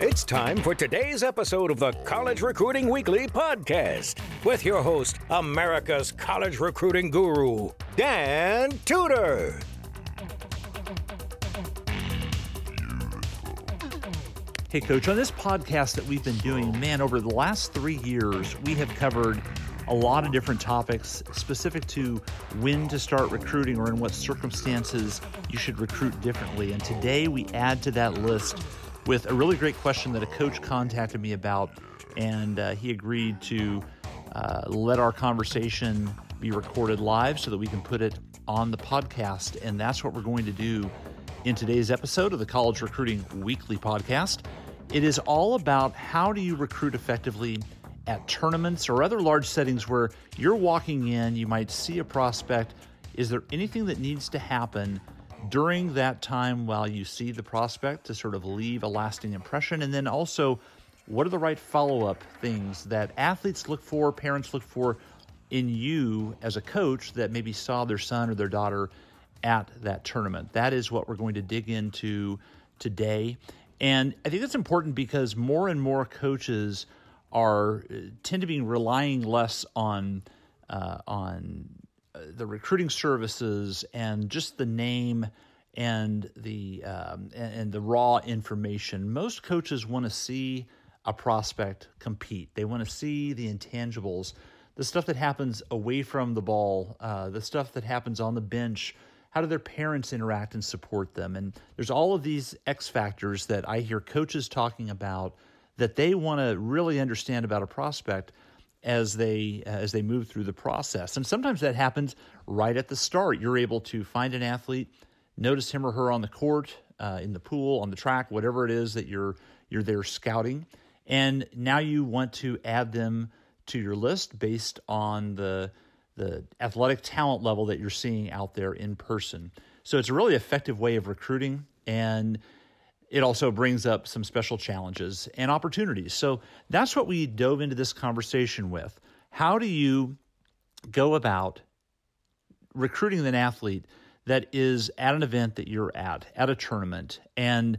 It's time for today's episode of the College Recruiting Weekly podcast with your host, America's college recruiting guru, Dan Tudor. Hey, Coach, on this podcast that we've been doing, man, over the last three years, we have covered a lot of different topics specific to when to start recruiting or in what circumstances you should recruit differently. And today we add to that list with a really great question that a coach contacted me about, and uh, he agreed to uh, let our conversation be recorded live so that we can put it on the podcast. And that's what we're going to do in today's episode of the College Recruiting Weekly podcast. It is all about how do you recruit effectively at tournaments or other large settings where you're walking in, you might see a prospect. Is there anything that needs to happen during that time while you see the prospect to sort of leave a lasting impression? And then also, what are the right follow up things that athletes look for, parents look for in you as a coach that maybe saw their son or their daughter at that tournament? That is what we're going to dig into today. And I think that's important because more and more coaches are uh, tend to be relying less on uh, on uh, the recruiting services and just the name and the um, and, the raw information. Most coaches want to see a prospect compete. They want to see the intangibles, the stuff that happens away from the ball, uh, the stuff that happens on the bench. How do their parents interact and support them? And there's all of these X factors that I hear coaches talking about that they want to really understand about a prospect as they as they move through the process. And sometimes that happens right at the start. You're able to find an athlete, notice him or her on the court, uh, in the pool, on the track, whatever it is that you're you're there scouting, and now you want to add them to your list based on the the athletic talent level that you're seeing out there in person. So it's a really effective way of recruiting and it also brings up some special challenges and opportunities. So that's what we dove into this conversation with. How do you go about recruiting an athlete that is at an event that you're at, at a tournament? And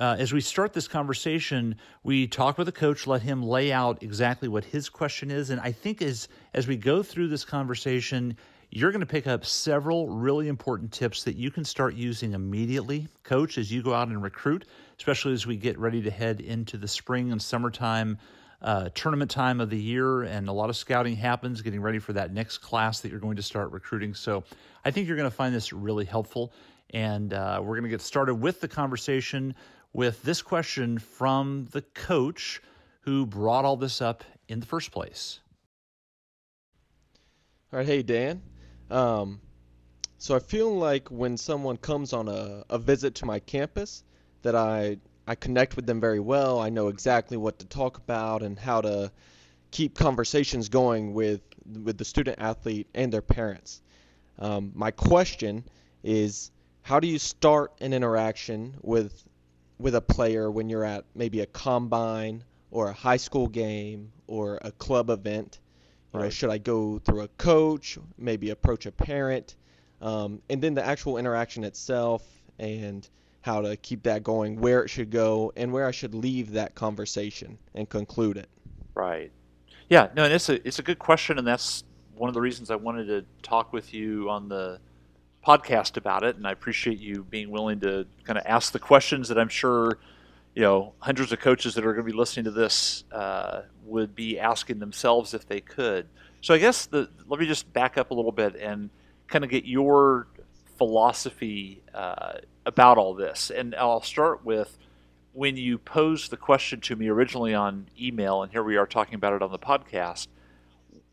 uh, as we start this conversation, we talk with the coach, let him lay out exactly what his question is. And I think as as we go through this conversation, you're going to pick up several really important tips that you can start using immediately, coach, as you go out and recruit, especially as we get ready to head into the spring and summertime uh, tournament time of the year. And a lot of scouting happens, getting ready for that next class that you're going to start recruiting. So I think you're going to find this really helpful. And uh, we're going to get started with the conversation with this question from the coach who brought all this up in the first place. All right, hey Dan. Um, so I feel like when someone comes on a, a visit to my campus, that I I connect with them very well. I know exactly what to talk about and how to keep conversations going with with the student athlete and their parents. Um, my question is, how do you start an interaction with with a player when you're at maybe a combine or a high school game or a club event? You know, should I go through a coach, maybe approach a parent, um, and then the actual interaction itself and how to keep that going, where it should go, and where I should leave that conversation and conclude it. Right. Yeah. No, and it's a it's a good question, and that's one of the reasons I wanted to talk with you on the podcast about it. And I appreciate you being willing to kind of ask the questions that I'm sure you know hundreds of coaches that are going to be listening to this uh, would be asking themselves if they could. So I guess the let me just back up a little bit and kind of get your philosophy uh, about all this, and I'll start with when you posed the question to me originally on email, and here we are talking about it on the podcast.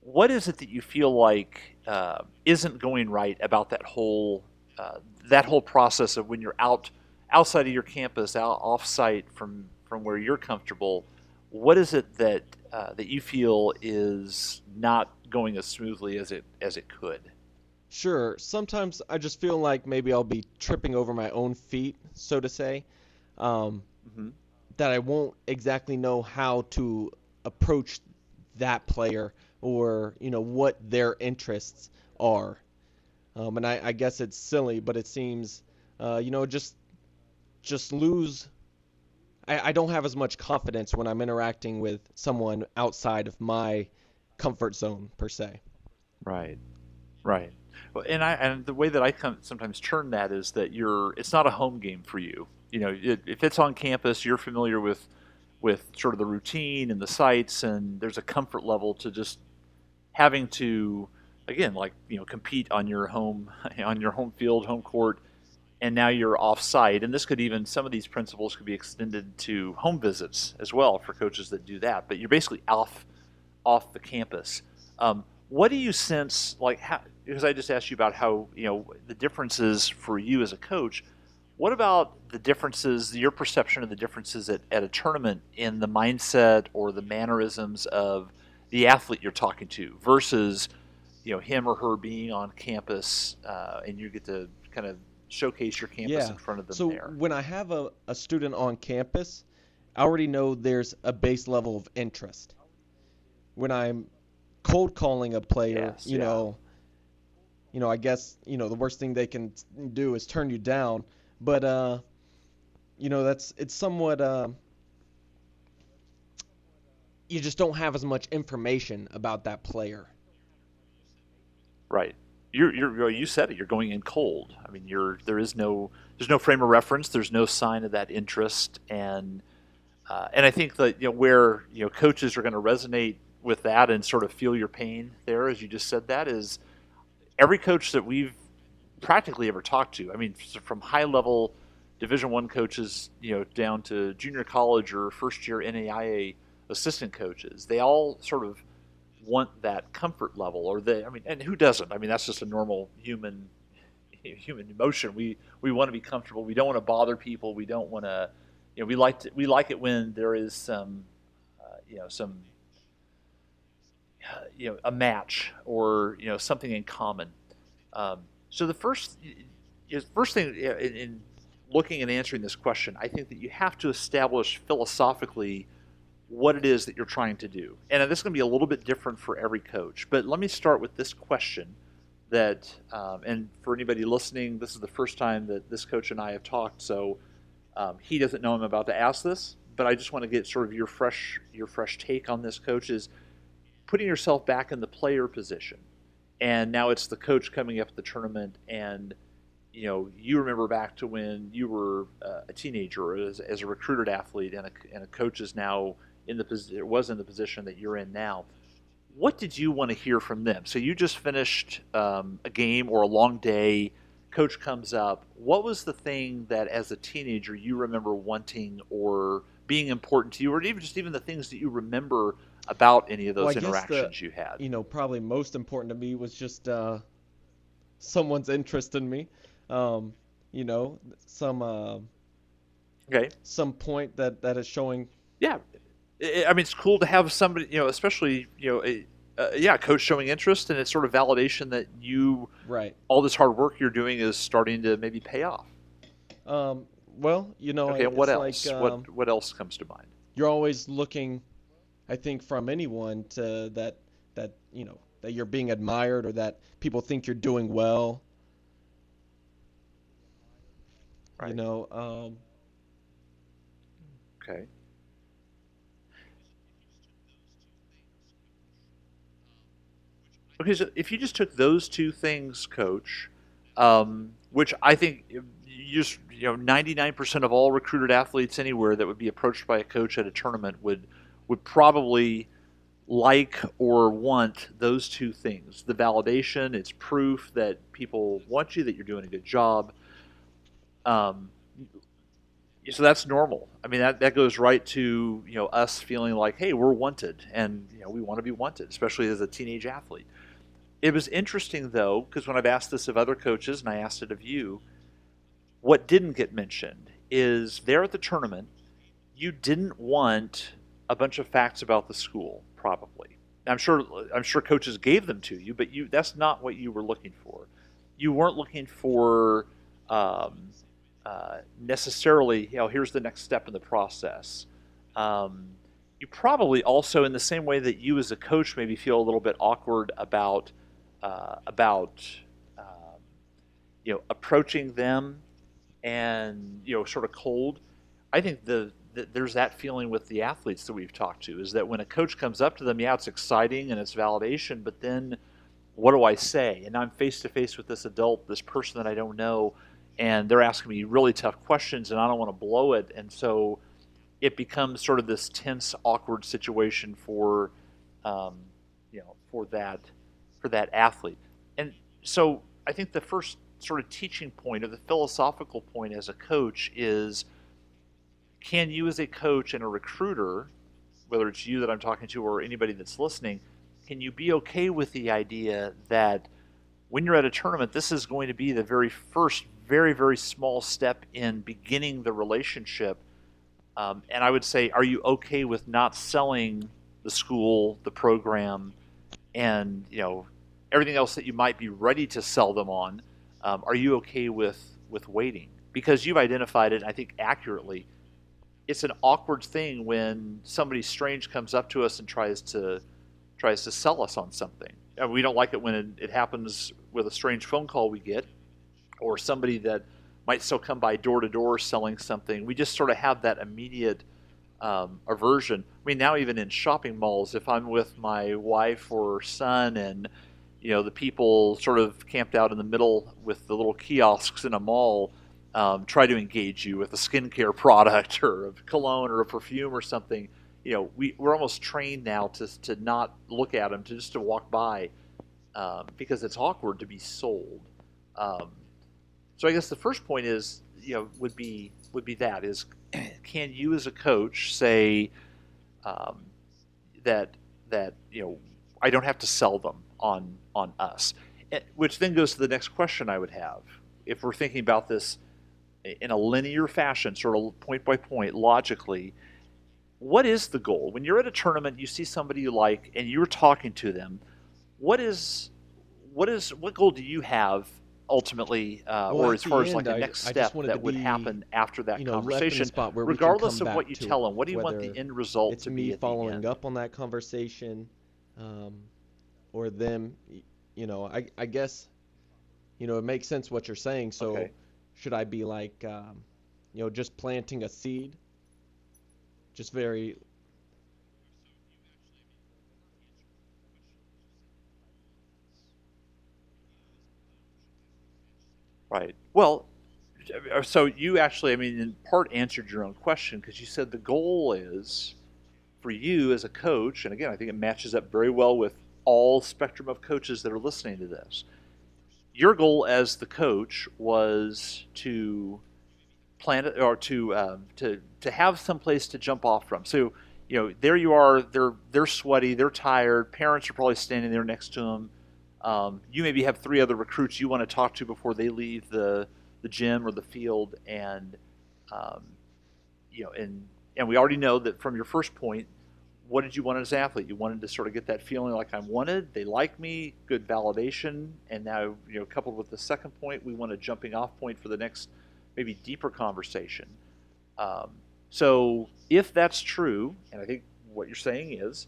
What is it that you feel like uh, isn't going right about that whole uh, that whole process of when you're out outside of your campus, out off-site from from where you're comfortable, what is it that uh, that you feel is not going as smoothly as it as it could? Sure. Sometimes I just feel like maybe I'll be tripping over my own feet, so to say. Um, mm-hmm. That I won't exactly know how to approach that player or you know what their interests are. Um, and I, I guess it's silly, but it seems uh, you know, just just lose. I, I don't have as much confidence when I'm interacting with someone outside of my comfort zone per se. Right, right. Well, and I and the way that I sometimes turn that is that you're it's not a home game for you. You know, it, if it's on campus, you're familiar with with sort of the routine and the sites, and there's a comfort level to just having to again like you know compete on your home on your home field, home court, and now you're off site. And this could even some of these principles could be extended to home visits as well for coaches that do that. But you're basically off off the campus. Um, what do you sense like how, because I just asked you about how you know the differences for you as a coach. What about the differences, your perception of the differences at, at a tournament in the mindset or the mannerisms of the athlete you're talking to versus, you know, him or her being on campus uh, and you get to kind of showcase your campus yeah. in front of them so there? when I have a, a student on campus, I already know there's a base level of interest. When I'm cold calling a player, Yes, you yeah. know, you know, I guess you know the worst thing they can do is turn you down. But uh, you know, that's it's somewhat uh, you just don't have as much information about that player. Right. You're, you're, you said it. You're going in cold. I mean, you're there is no there's no frame of reference. There's no sign of that interest, and uh, and I think that you know where you know coaches are going to resonate with that and sort of feel your pain there, as you just said that is every coach that we've practically ever talked to. I mean, from high level Division One coaches, you know, down to junior college or first year NAIA assistant coaches, they all sort of want that comfort level, or they. I mean, and who doesn't? I mean, that's just a normal human human emotion. We we want to be comfortable. We don't want to bother people. We don't want to. You know, we like to, we like it when there is some, uh, you know, some, uh, you know, a match or you know something in common. Um, so the first, first thing in, in looking and answering this question, I think that you have to establish philosophically what it is that you're trying to do. And this is going to be a little bit different for every coach. But let me start with this question that, um, and for anybody listening, this is the first time that this coach and I have talked, so um, he doesn't know I'm about to ask this. But I just want to get sort of your fresh your fresh take on this, coach. Is putting yourself back in the player position, and now it's the coach coming up at the tournament, and you know you remember back to when you were uh, a teenager as, as a recruited athlete, and a, and a coach is now in the position was in the position that you're in now. What did you want to hear from them? So you just finished um, a game or a long day. Coach comes up. What was the thing that, as a teenager, you remember wanting or being important to you, or even just even the things that you remember about any of those Well, I guess the- interactions you had? you know, probably most important to me was just uh, someone's interest in me. Um, you know, some uh, Okay. some point that that is showing. Yeah, I I mean, it's cool to have somebody, you know, especially, you know, a, uh, yeah, coach showing interest, and it's sort of validation that you, Right. all this hard work you're doing is starting to maybe pay off. Um, well, you know, Okay, what it's else? Like, um, what what else comes to mind? you're always looking, I think, from anyone to that that you know that you're being admired or that people think you're doing well. Right. You know, um, Okay. Okay, so if you just took those two things, Coach, um, which I think you just you know ninety nine percent of all recruited athletes anywhere that would be approached by a coach at a tournament would would probably like or want those two things: the validation, it's proof that people want you, that you're doing a good job. Um, so that's normal. I mean, that, that goes right to you know us feeling like, hey, we're wanted, and you know we want to be wanted, especially as a teenage athlete. It was interesting though, because when I've asked this of other coaches, and I asked it of you, what didn't get mentioned is there at the tournament, you didn't want a bunch of facts about the school, probably. I'm sure I'm sure coaches gave them to you, but you that's not what you were looking for. You weren't looking for um, uh, necessarily, you know, here's the next step in the process. Um, you probably also, in the same way that you as a coach maybe feel a little bit awkward about uh, about um, you know approaching them and you know sort of cold. I think the, the there's that feeling with the athletes that we've talked to is that when a coach comes up to them, yeah, it's exciting and it's validation, but then what do I say? And I'm face to face with this adult, this person that I don't know, and they're asking me really tough questions, and I don't want to blow it, and so it becomes sort of this tense, awkward situation for, um, you know, for that for that athlete. And so I think the first sort of teaching point or the philosophical point as a coach is can you as a coach and a recruiter whether it's you that i'm talking to or anybody that's listening can you be okay with the idea that when you're at a tournament this is going to be the very first very very small step in beginning the relationship um, and i would say are you okay with not selling the school the program and you know everything else that you might be ready to sell them on um, are you okay with with waiting? Because you've identified it, I think accurately. It's an awkward thing when somebody strange comes up to us and tries to tries to sell us on something. And we don't like it when it, it happens with a strange phone call we get, or somebody that might still come by door to door selling something. We just sort of have that immediate um, aversion. I mean, now even in shopping malls, if I'm with my wife or son and you know the people sort of camped out in the middle with the little kiosks in a mall um, try to engage you with a skincare product or a cologne or a perfume or something you know we, we're almost trained now to, to not look at them to just to walk by um, because it's awkward to be sold um, so i guess the first point is you know would be would be that is can you as a coach say um, that that you know i don't have to sell them on on us. Eh, which then goes to the next question I would have. If we're thinking about this in a linear fashion, sort of point by point, logically, what is the goal? When you're at a tournament, you see somebody you like, and you're talking to them. What is what is what goal do you have ultimately, uh, well, or as far as like the next step that would be, happen after that you know, conversation, regardless of what you tell them? What do you want the end result it's to me be? following up on that conversation, um, or them you know, I I guess, you know, it makes sense what you're saying. So okay. should I be like, um, you know, just planting a seed? Just very. Right. Well, so you actually, I mean, in part answered your own question because you said the goal is for you as a coach, and again, I think it matches up very well with all spectrum of coaches that are listening to this. Your goal as the coach was to plan it or to um, to to have some place to jump off from. So you know, there you are. They're they're sweaty. They're tired. Parents are probably standing there next to them. Um, you maybe have three other recruits you want to talk to before they leave the the gym or the field, and um, you know, and and we already know that from your first point, what did you want as an athlete? You wanted to sort of get that feeling like I'm wanted, they like me, good validation, and now you know coupled with the second point, we want a jumping off point for the next maybe deeper conversation. Um, so if that's true, and I think what you're saying is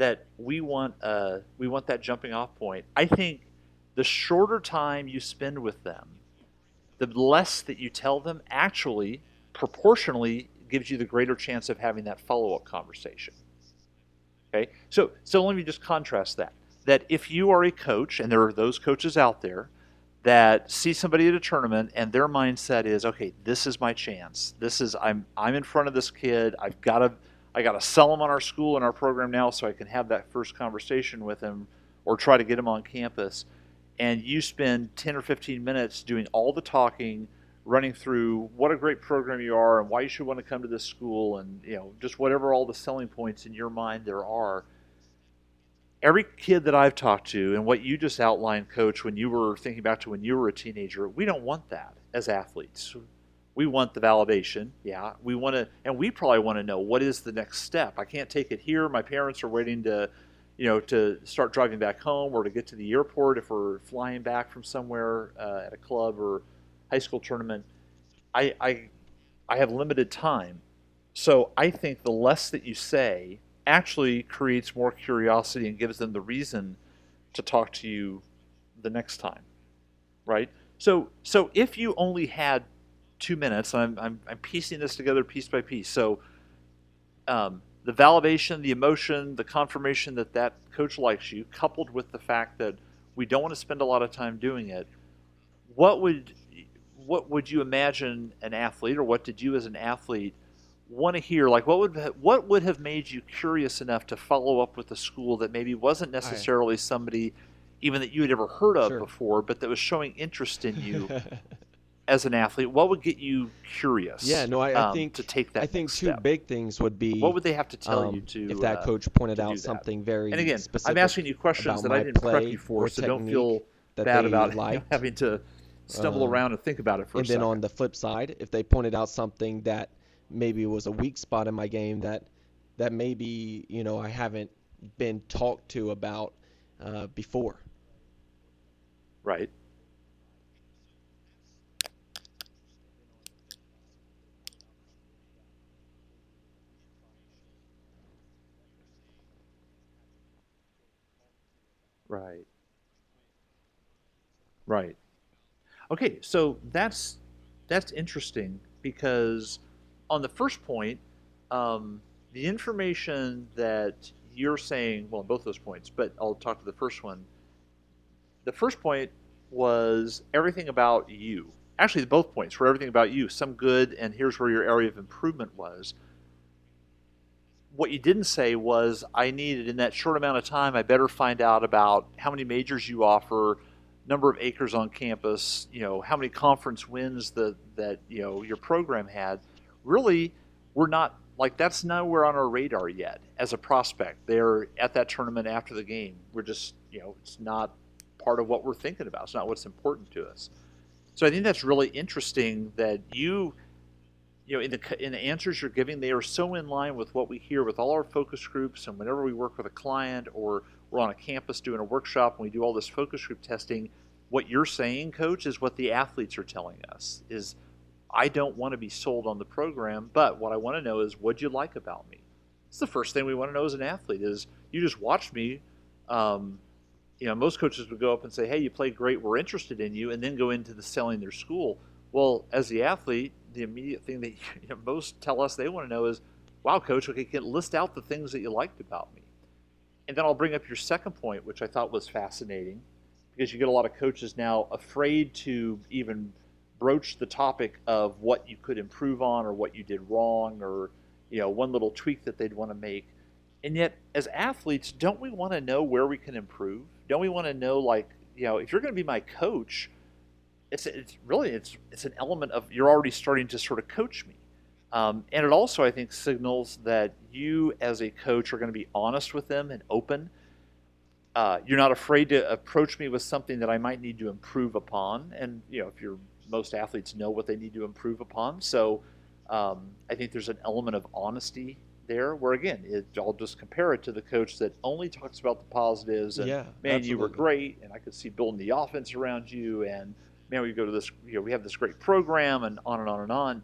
that we want uh, we want that jumping off point. I think the shorter time you spend with them, the less that you tell them actually proportionally gives you the greater chance of having that follow up conversation. Okay, so so let me just contrast that. That if you are a coach, and there are those coaches out there that see somebody at a tournament and their mindset is, okay, this is my chance. This is I'm I'm in front of this kid. I've got to I got to sell him on our school and our program now, so I can have that first conversation with him or try to get him on campus. And you spend 10 or 15 minutes doing all the talking running through what a great program you are and why you should want to come to this school and you know just whatever all the selling points in your mind there are every kid that i've talked to and what you just outlined coach when you were thinking back to when you were a teenager we don't want that as athletes we want the validation yeah we want to and we probably want to know what is the next step i can't take it here my parents are waiting to you know to start driving back home or to get to the airport if we're flying back from somewhere uh, at a club or high school tournament, I, I, I have limited time. So I think the less that you say actually creates more curiosity and gives them the reason to talk to you the next time, right? So, so if you only had two minutes. I'm, I'm, I'm piecing this together piece by piece. So, um, the validation, the emotion, the confirmation that that coach likes you, coupled with the fact that we don't want to spend a lot of time doing it. What would what would you imagine an athlete, or what did you as an athlete want to hear? Like, what would what would have made you curious enough to follow up with a school that maybe wasn't necessarily somebody even that you had ever heard of Sure. before, but that was showing interest in you as an athlete? What would get you curious? Yeah, no, I- I um, think- to take that. I think two step? big things would be What would they have to tell um, you to if that uh, coach pointed out something very And again, specific I'm asking you questions that I didn't prep you for, or so don't feel that bad about liked. having to stumble Um, around and think about it for a. and then second. on the flip side, if they pointed out something that maybe was a weak spot in my game that that maybe you know I haven't been talked to about uh, before. right. Right. Right. Okay, so that's that's interesting because on the first point, um, the information that you're saying, well, on both those points, but I'll talk to the first one. The first point was everything about you. Actually, both points were everything about you. Some good, and here's where your area of improvement was. What you didn't say was, I needed in that short amount of time, I better find out about how many majors you offer, number of acres on campus, you know, how many conference wins that that you know your program had. Really, we're not like that's nowhere on our radar yet as a prospect. They're at that tournament after the game. We're just you know it's not part of what we're thinking about. It's not what's important to us. So I think that's really interesting that you you know in the in the answers you're giving they are so in line with what we hear with all our focus groups and whenever we work with a client or we're on a campus doing a workshop and we do all this focus group testing what you're saying coach is what the athletes are telling us is I don't want to be sold on the program, but what I want to know is what do you like about me. It's the first thing we want to know as an athlete is you just watched me. Um, you know, most coaches would go up and say, "Hey, you played great. We're interested in you," and then go into the selling their school. Well, as the athlete, the immediate thing that you know, most tell us they want to know is, "Wow, coach, okay, can list out the things that you liked about me." And then I'll bring up your second point, which I thought was fascinating, because you get a lot of coaches now afraid to even broach the topic of what you could improve on or what you did wrong or you know one little tweak that they'd want to make and yet as athletes don't we want to know where we can improve don't we want to know like you know if you're going to be my coach it's it's really it's it's an element of you're already starting to sort of coach me. Um, and it also i think signals that you as a coach are going to be honest with them and open. Uh, you're not afraid to approach me with something that i might need to improve upon. And you know if you're most athletes know what they need to improve upon. So um, I think there's an element of honesty there where, again, it, I'll just compare it to the coach that only talks about the positives and, Yeah, man, you were great, and I could see building the offense around you, and man, we go to this, you know, we have this great program, and on and on and on.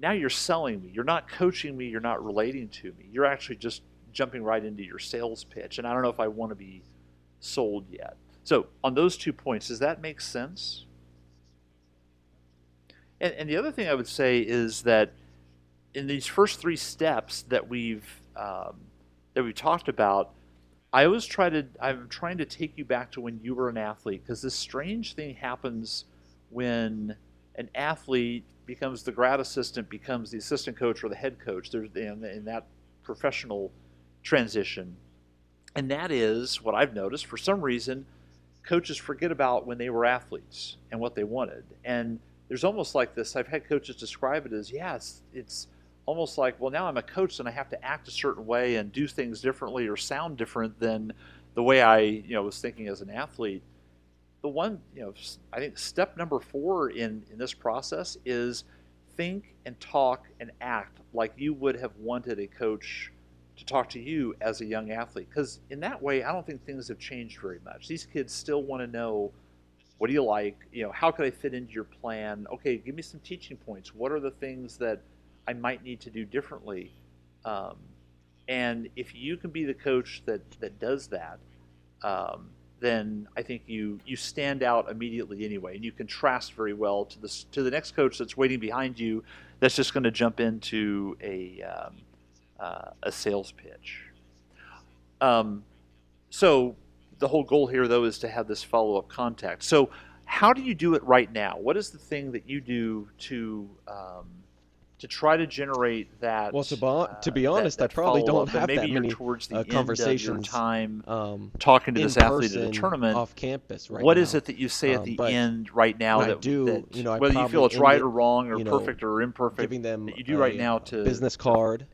Now you're selling me. You're not coaching me. You're not relating to me. You're actually just jumping right into your sales pitch. And I don't know if I want to be sold yet. So, on those two points, does that make sense? And, and the other thing I would say is that in these first three steps that we've um, that we talked about, I always try to I'm trying to take you back to when you were an athlete because this strange thing happens when an athlete becomes the grad assistant, becomes the assistant coach or the head coach. There's in, in that professional transition, and that is what I've noticed. For some reason, coaches forget about when they were athletes and what they wanted, and there's almost like this. I've had coaches describe it as, yeah, it's, it's almost like, well, now I'm a coach and I have to act a certain way and do things differently or sound different than the way I, you know, was thinking as an athlete. The one, you know, I think step number four in in this process is think and talk and act like you would have wanted a coach to talk to you as a young athlete. Because in that way, I don't think things have changed very much. These kids still want to know what do you like you know how could i fit into your plan okay give me some teaching points what are the things that i might need to do differently um, and if you can be the coach that that does that um, then I think you you stand out immediately anyway, and you contrast very well to the to the next coach that's waiting behind you, that's just going to jump into a um, uh, a sales pitch. Um, so the whole goal here, though, is to have this follow up contact. So how do you do it right now? What is the thing that you do to um, to try to generate that. Well, to, be, to be honest, that, that I probably don't have maybe that many towards the uh, end conversations time um, talking to this athlete at a tournament. off campus right What now. is it that you say at Um, the end right now when I that, do, that you know, I whether you feel it's right or wrong or you know, perfect or imperfect giving them that you do right now to business card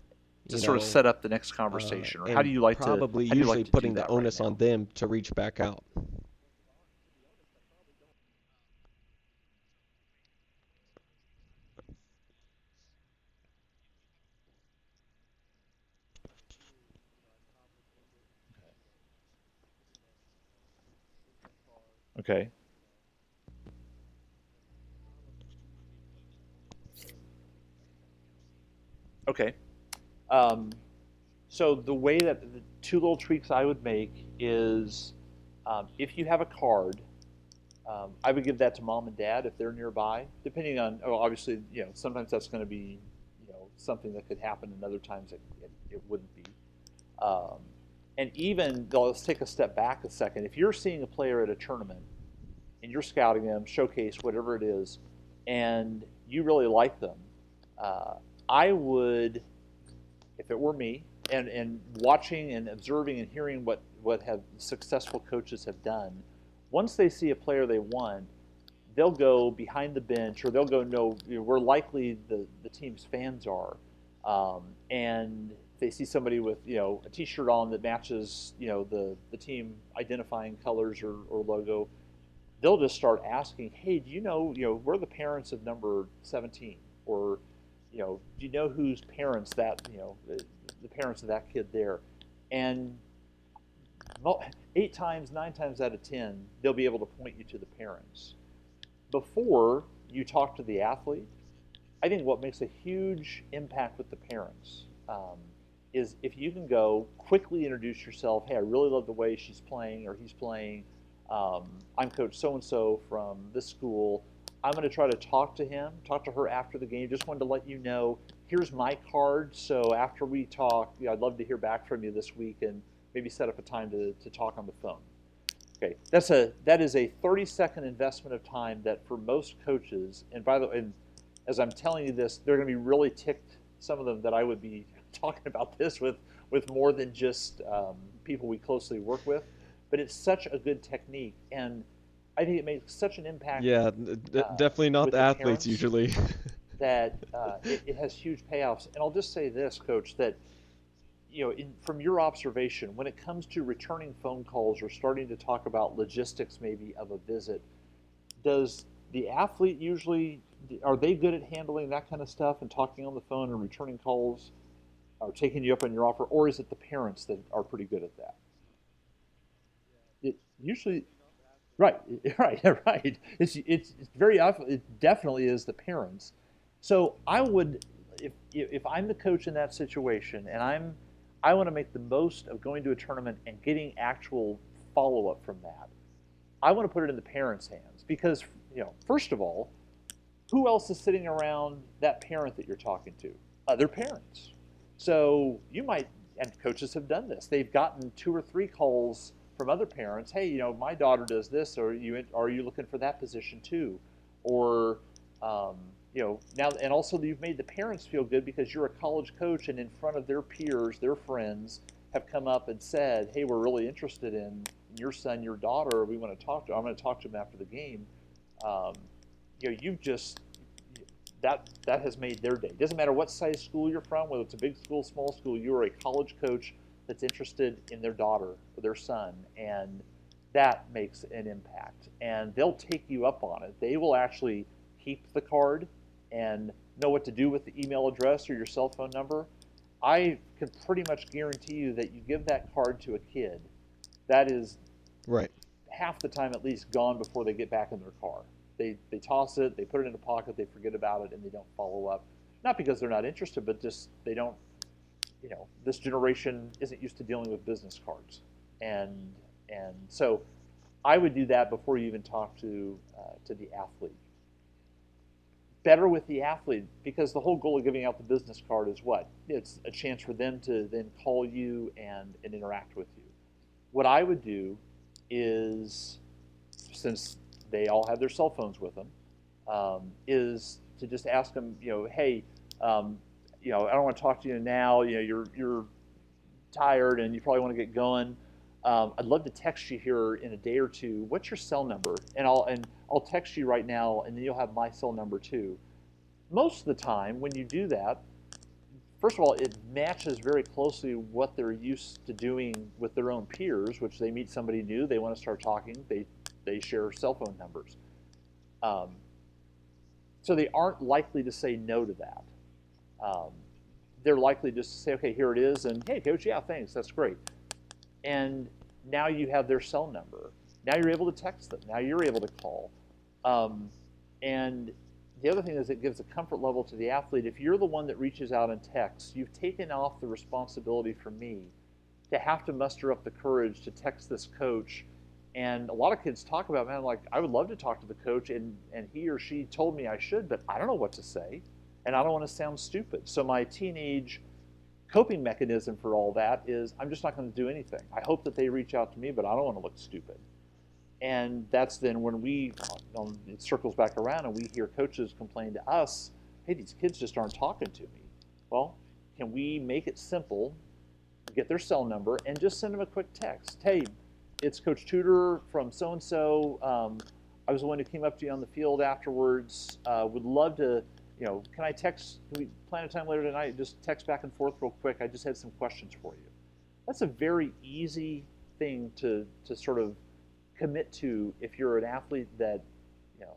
to you sort of set up the next uh, conversation? or and how do you like probably to you usually like to putting the that right onus on them to reach back out. Okay. Okay. Um, so the way that the two little tweaks I would make is um, if you have a card, um, I would give that to mom and dad if they're nearby, depending on, oh, obviously, you know, sometimes that's going to be, you know, something that could happen and other times it, it, it wouldn't be. Um, and even, let's take a step back a second. If you're seeing a player at a tournament and you're scouting them, showcase, whatever it is, and you really like them, uh, I would, if it were me, and, and watching and observing and hearing what, what have successful coaches have done, once they see a player they want, they'll go behind the bench or they'll go know, you know where likely the, the team's fans are. Um, and they see somebody with you know a T-shirt on that matches you know the, the team identifying colors or, or logo, they'll just start asking, hey, do you know you know we're the parents of number 17 or you know do you know whose parents that you know the, the parents of that kid there, and eight times, nine times out of ten, they'll be able to point you to the parents. Before you talk to the athlete, I think what makes a huge impact with the parents um, is if you can go quickly introduce yourself. Hey, I really love the way she's playing or he's playing. Um, I'm Coach so and so from this school. I'm going to try to talk to him, talk to her after the game. Just wanted to let you know here's my card. So after we talk, you know, I'd love to hear back from you this week and maybe set up a time to, to talk on the phone. Okay, that's a that is a 30 second investment of time that for most coaches, and by the way, and as I'm telling you this, they're going to be really ticked. Some of them that I would be talking about this with with more than just um, people we closely work with, but it's such a good technique, and I think it makes such an impact. Yeah, d- uh, definitely not the the athletes usually. that uh, it, it has huge payoffs. And I'll just say this, Coach, that you know, in, from your observation, when it comes to returning phone calls or starting to talk about logistics, maybe of a visit, does the athlete usually are they good at handling that kind of stuff and talking on the phone and returning calls, or taking you up on your offer, or is it the parents that are pretty good at that? Usually. Right, right, right. It's, it's, it's very often, it definitely is the parents. So I would, if, if I'm the coach in that situation and I'm, I want to make the most of going to a tournament and getting actual follow up from that, I want to put it in the parents' hands because, you know, first of all, who else is sitting around that parent that you're talking to? Other parents. So you might, and coaches have done this. They've gotten two or three calls from other parents. Hey, you know, my daughter does this, or you are you looking for that position too? Or, um, you know, now and also you've made the parents feel good because you're a college coach, and in front of their peers, their friends have come up and said, "Hey, we're really interested in your son, your daughter. We want to talk to. I'm going to talk to them after the game." Um, you know, you've just that that has made their day. Doesn't matter what size school you're from, whether it's a big school, small school. You are a college coach that's interested in their daughter or their son, and that makes an impact. And they'll take you up on it. They will actually keep the card and know what to do with the email address or your cell phone number. I can pretty much guarantee you that you give that card to a kid, that is right. half the time at least gone before they get back in their car. They, they toss it, they put it in a pocket, they forget about it, and they don't follow up. Not because they're not interested, but just they don't, you know, this generation isn't used to dealing with business cards. And, and so I would do that before you even talk to uh, to the athlete. Better with the athlete because the whole goal of giving out the business card is what? It's a chance for them to then call you and, and interact with you. What I would do is, since they all have their cell phones with them, um, is to just ask them, you know, hey, um, you know, I don't want to talk to you now. You know, you're you're tired and you probably want to get going. Um, I'd love to text you here in a day or two. What's your cell number? And I'll and I'll text you right now, and then you'll have my cell number too. Most of the time, when you do that, first of all, it matches very closely what they're used to doing with their own peers, which they meet somebody new, they want to start talking, they they share cell phone numbers. Um, so they aren't likely to say no to that. Um, they're likely just to say, okay, here it is, and hey, coach, yeah, thanks, that's great. And now you have their cell number. Now you're able to text them. Now you're able to call. Um, and the other thing is it gives a comfort level to the athlete. If you're the one that reaches out and texts, you've taken off the responsibility from me to have to muster up the courage to text this coach. And a lot of kids talk about, man, like, I would love to talk to the coach, and, and he or she told me I should, but I don't know what to say, and I don't want to sound stupid. So my teenage coping mechanism for all that is I'm just not going to do anything. I hope that they reach out to me, but I don't want to look stupid. And that's then when we, it circles back around and we hear coaches complain to us, hey, these kids just aren't talking to me. Well, can we make it simple, get their cell number, and just send them a quick text? Hey, it's Coach Tudor from so and so. I was the one who came up to you on the field afterwards. Uh, would love to, you know, can I text? Can we plan a time later tonight? Just text back and forth real quick. I just had some questions for you. That's a very easy thing to to sort of commit to if you're an athlete that, you know,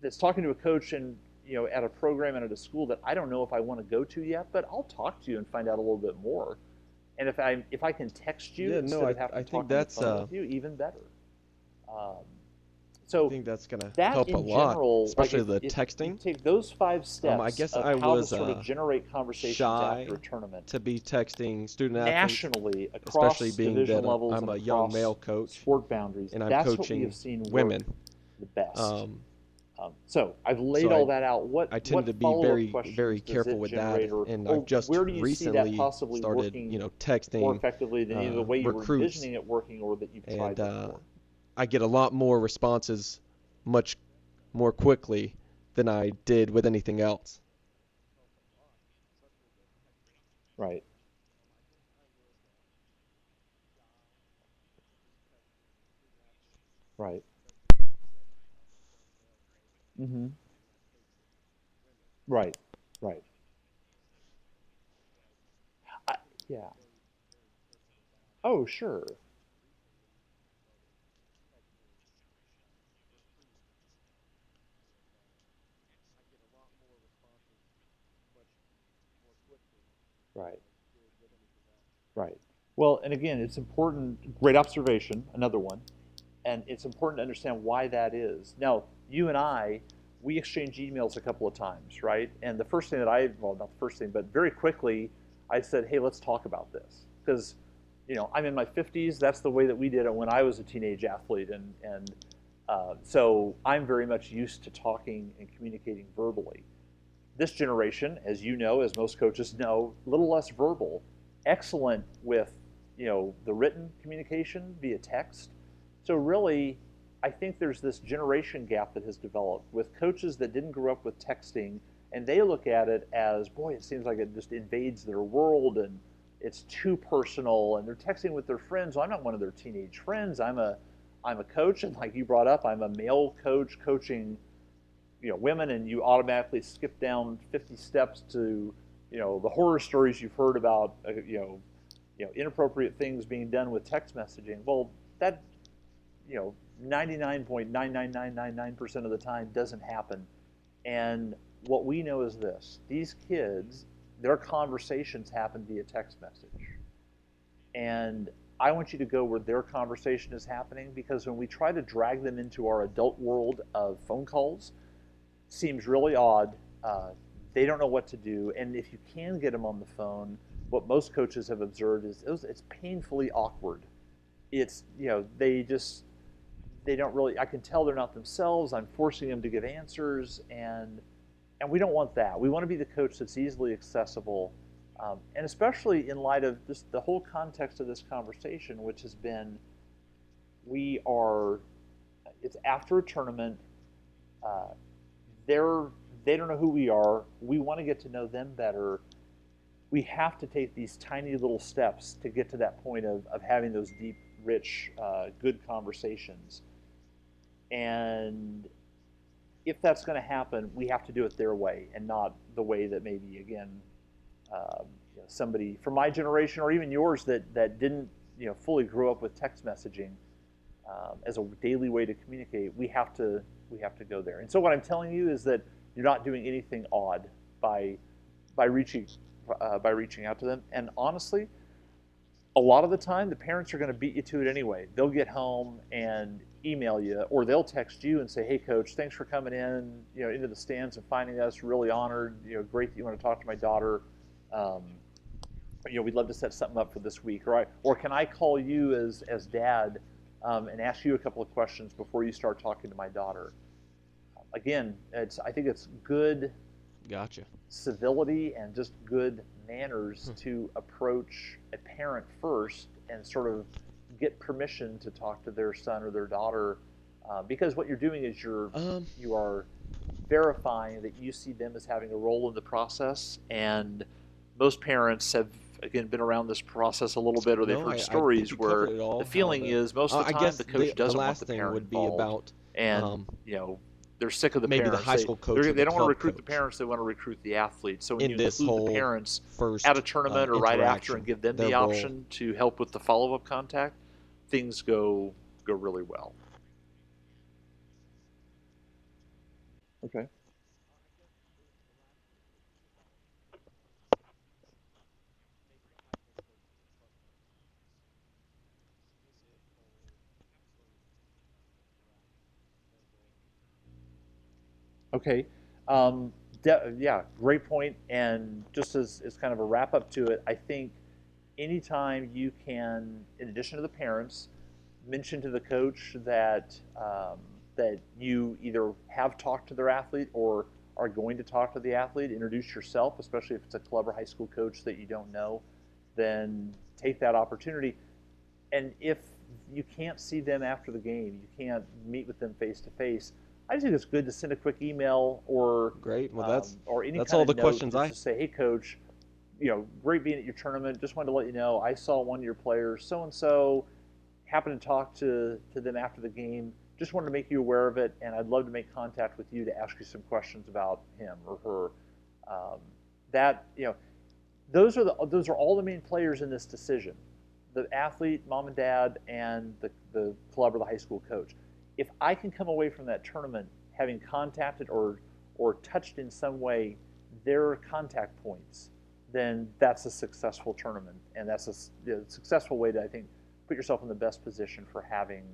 that's talking to a coach and you know at a program and at a school that I don't know if I want to go to yet, but I'll talk to you and find out a little bit more. And if I if I can text you Yeah, instead no, I- of having I to talk on the phone uh, with you, even better. Um, I think that's gonna that help a lot, general, especially like if- the if texting. You take those five steps Um, I guess I how was, to sort uh, of generate conversations shy after a tournament to be texting student athletes, nationally across especially being division that uh, levels I'm a young male coach sport boundaries. and I'm That's what we have seen women. the best. Um, Um, so I've laid so all I- that out. What I tend what to be very, very careful it with that, or- and I've just where do you see that recently possibly started, working you know, more effectively than either the uh, way you were recruits, envisioning it working or that you've tried and uh, before. I get a lot more responses, much more quickly than I did with anything else. Right. Right. Mm-hmm. Right. Right. I, yeah. Oh, sure. Right. Right. Well, and again, it's important. Great observation. Another one, and it's important to understand why that is. Now, you and I, we exchange emails a couple of times, right? And the first thing that I, well, not the first thing, but very quickly, I said, "Hey, let's talk about this," because, you know, I'm in my 50s. That's the way that we did it when I was a teenage athlete, and and uh, so I'm very much used to talking and communicating verbally. This generation, as you know, as most coaches know, a little less verbal, excellent with you know the written communication via text. So really, I think there's this generation gap that has developed with coaches that didn't grow up with texting, and they look at it as, boy, it seems like it just invades their world and it's too personal, and they're texting with their friends. Well, I'm not one of their teenage friends. I'm a I'm a coach, and like you brought up, I'm a male coach coaching you know women, and you automatically skip down 50 steps to you know the horror stories you've heard about uh, you know you know inappropriate things being done with text messaging. Well, that you know 99.99999% of the time doesn't happen. And what we know is this: these kids, their conversations happen via text message. And I want you to go where their conversation is happening because when we try to drag them into our adult world of phone calls, seems really odd. Uh, they don't know what to do, and if you can get them on the phone, what most coaches have observed is it's painfully awkward. It's you know they just they don't really. I can tell they're not themselves. I'm forcing them to give answers, and and we don't want that. We want to be the coach that's easily accessible, um, and especially in light of just the whole context of this conversation, which has been, we are, it's after a tournament. Uh, they're they don't know who we are. We want to get to know them better. We have to take these tiny little steps to get to that point of, of having those deep, rich, uh, good conversations. And if that's going to happen, we have to do it their way and not the way that maybe, again, um, you know, somebody from my generation or even yours that, that didn't you know, fully grow up with text messaging um, as a daily way to communicate. We have to we have to go there. And so what I'm telling you is that you're not doing anything odd by by reaching uh, by reaching out to them. And honestly, a lot of the time, the parents are going to beat you to it anyway. They'll get home and email you, or they'll text you and say, "Hey, coach, thanks for coming in, you know, into the stands and finding us. Really honored. You know, great that you want to talk to my daughter. Um, you know, we'd love to set something up for this week, right? Or can I call you as as dad um, and ask you a couple of questions before you start talking to my daughter?" Again, it's I think it's good. Gotcha. Civility and just good manners hmm. to approach a parent first and sort of get permission to talk to their son or their daughter, uh, because what you're doing is you're um, you are verifying that you see them as having a role in the process, and most parents have again been around this process a little bit, or they've no, heard I, stories I where the feeling is most of the time the coach the, doesn't the want the parent would be involved, about and um, you know they're sick of the maybe parents. the high school coach. They, they don't want to recruit coach. the parents; they want to recruit the athletes. So when In you this include the parents first, at a tournament uh, or right after and give them the role. option to help with the follow-up contact, things go go really well. Okay. Okay. Um, yeah, great point. And just as, as kind of a wrap up to it, I think anytime you can, in addition to the parents, mention to the coach that um, that you either have talked to their athlete or are going to talk to the athlete, introduce yourself, especially if it's a club or high school coach that you don't know, then take that opportunity. And if you can't see them after the game, you can't meet with them face to face, I just think it's good to send a quick email or great. Well, that's um, or any that's kind all of the questions I to say, hey, coach, you know, great being at your tournament. Just wanted to let you know I saw one of your players, so and so, happened to talk to to them after the game. Just wanted to make you aware of it, and I'd love to make contact with you to ask you some questions about him or her. Um, that you know, those are the those are all the main players in this decision: the athlete, mom and dad, and the the club or the high school coach if I can come away from that tournament having contacted or or touched in some way their contact points, then that's a successful tournament, and that's a, a successful way to I think put yourself in the best position for having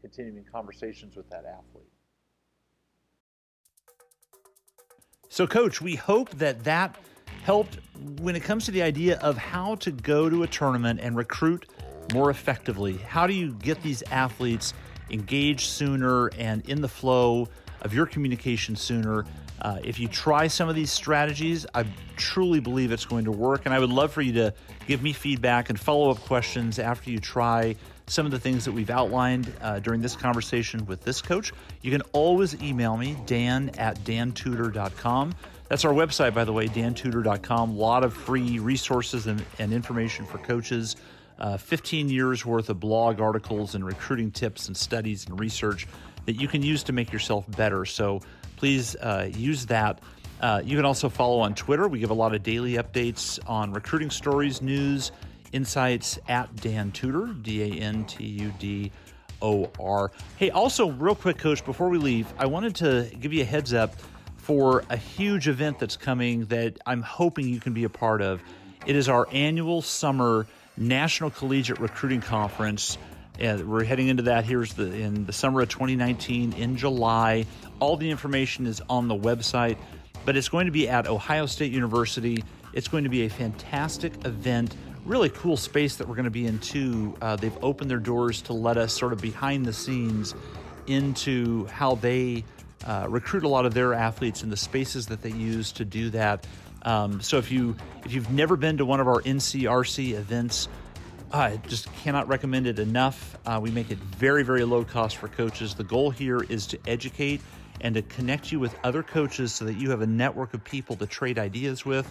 continuing conversations with that athlete. So, coach, we hope that that helped when it comes to the idea of how to go to a tournament and recruit more effectively. How do you get these athletes engaged sooner and in the flow of your communication sooner. Uh, if you try some of these strategies, I truly believe it's going to work. And I would love for you to give me feedback and follow up questions after you try some of the things that we've outlined uh, during this conversation with this coach. You can always email me, dan at dantudor.com. That's our website, by the way, dantudor.com. A lot of free resources and, and information for coaches uh, 15 years worth of blog articles and recruiting tips and studies and research that you can use to make yourself better. So please uh, use that. Uh, you can also follow on Twitter. We give a lot of daily updates on recruiting stories, news, insights at Dan Tudor, D A N T U D O R. Hey, also, real quick, Coach, before we leave, I wanted to give you a heads up for a huge event that's coming that I'm hoping you can be a part of. It is our annual summer National Collegiate Recruiting Conference. And we're heading into that here's the in the summer of 2019 in July. All the information is on the website, but it's going to be at Ohio State University. It's going to be a fantastic event, really cool space that we're going to be in too. Uh, they've opened their doors to let us sort of behind the scenes into how they uh, recruit a lot of their athletes and the spaces that they use to do that. Um, so if you if you've never been to one of our NCRC events, I just cannot recommend it enough. Uh, we make it very very low cost for coaches. The goal here is to educate and to connect you with other coaches so that you have a network of people to trade ideas with,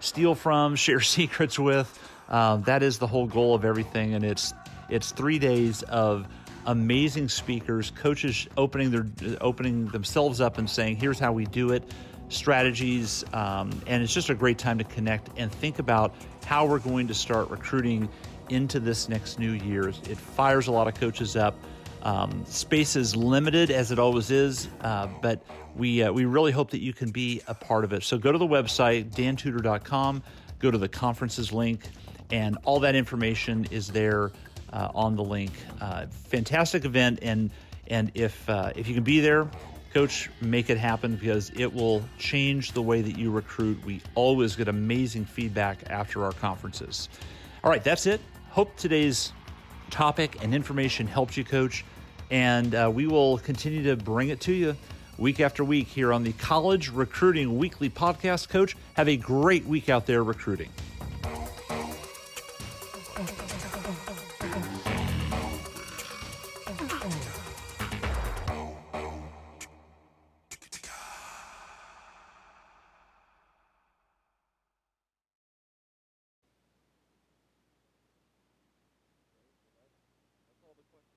steal from, share secrets with. Uh, that is the whole goal of everything, and it's it's three days of amazing speakers, coaches opening their opening themselves up and saying, "Here's how we do it." Strategies, um, and it's just a great time to connect and think about how we're going to start recruiting into this next new year. It fires a lot of coaches up. Um, space is limited as it always is, uh, but we uh, we really hope that you can be a part of it. So go to the website dantudor.com, go to the conferences link, and all that information is there uh, on the link. Uh, fantastic event, and and if uh, if you can be there, coach, make it happen because it will change the way that you recruit. We always get amazing feedback after our conferences. All right, that's it. Hope today's topic and information helped you, coach, and uh, we will continue to bring it to you week after week here on the College Recruiting Weekly Podcast. Coach, have a great week out there recruiting.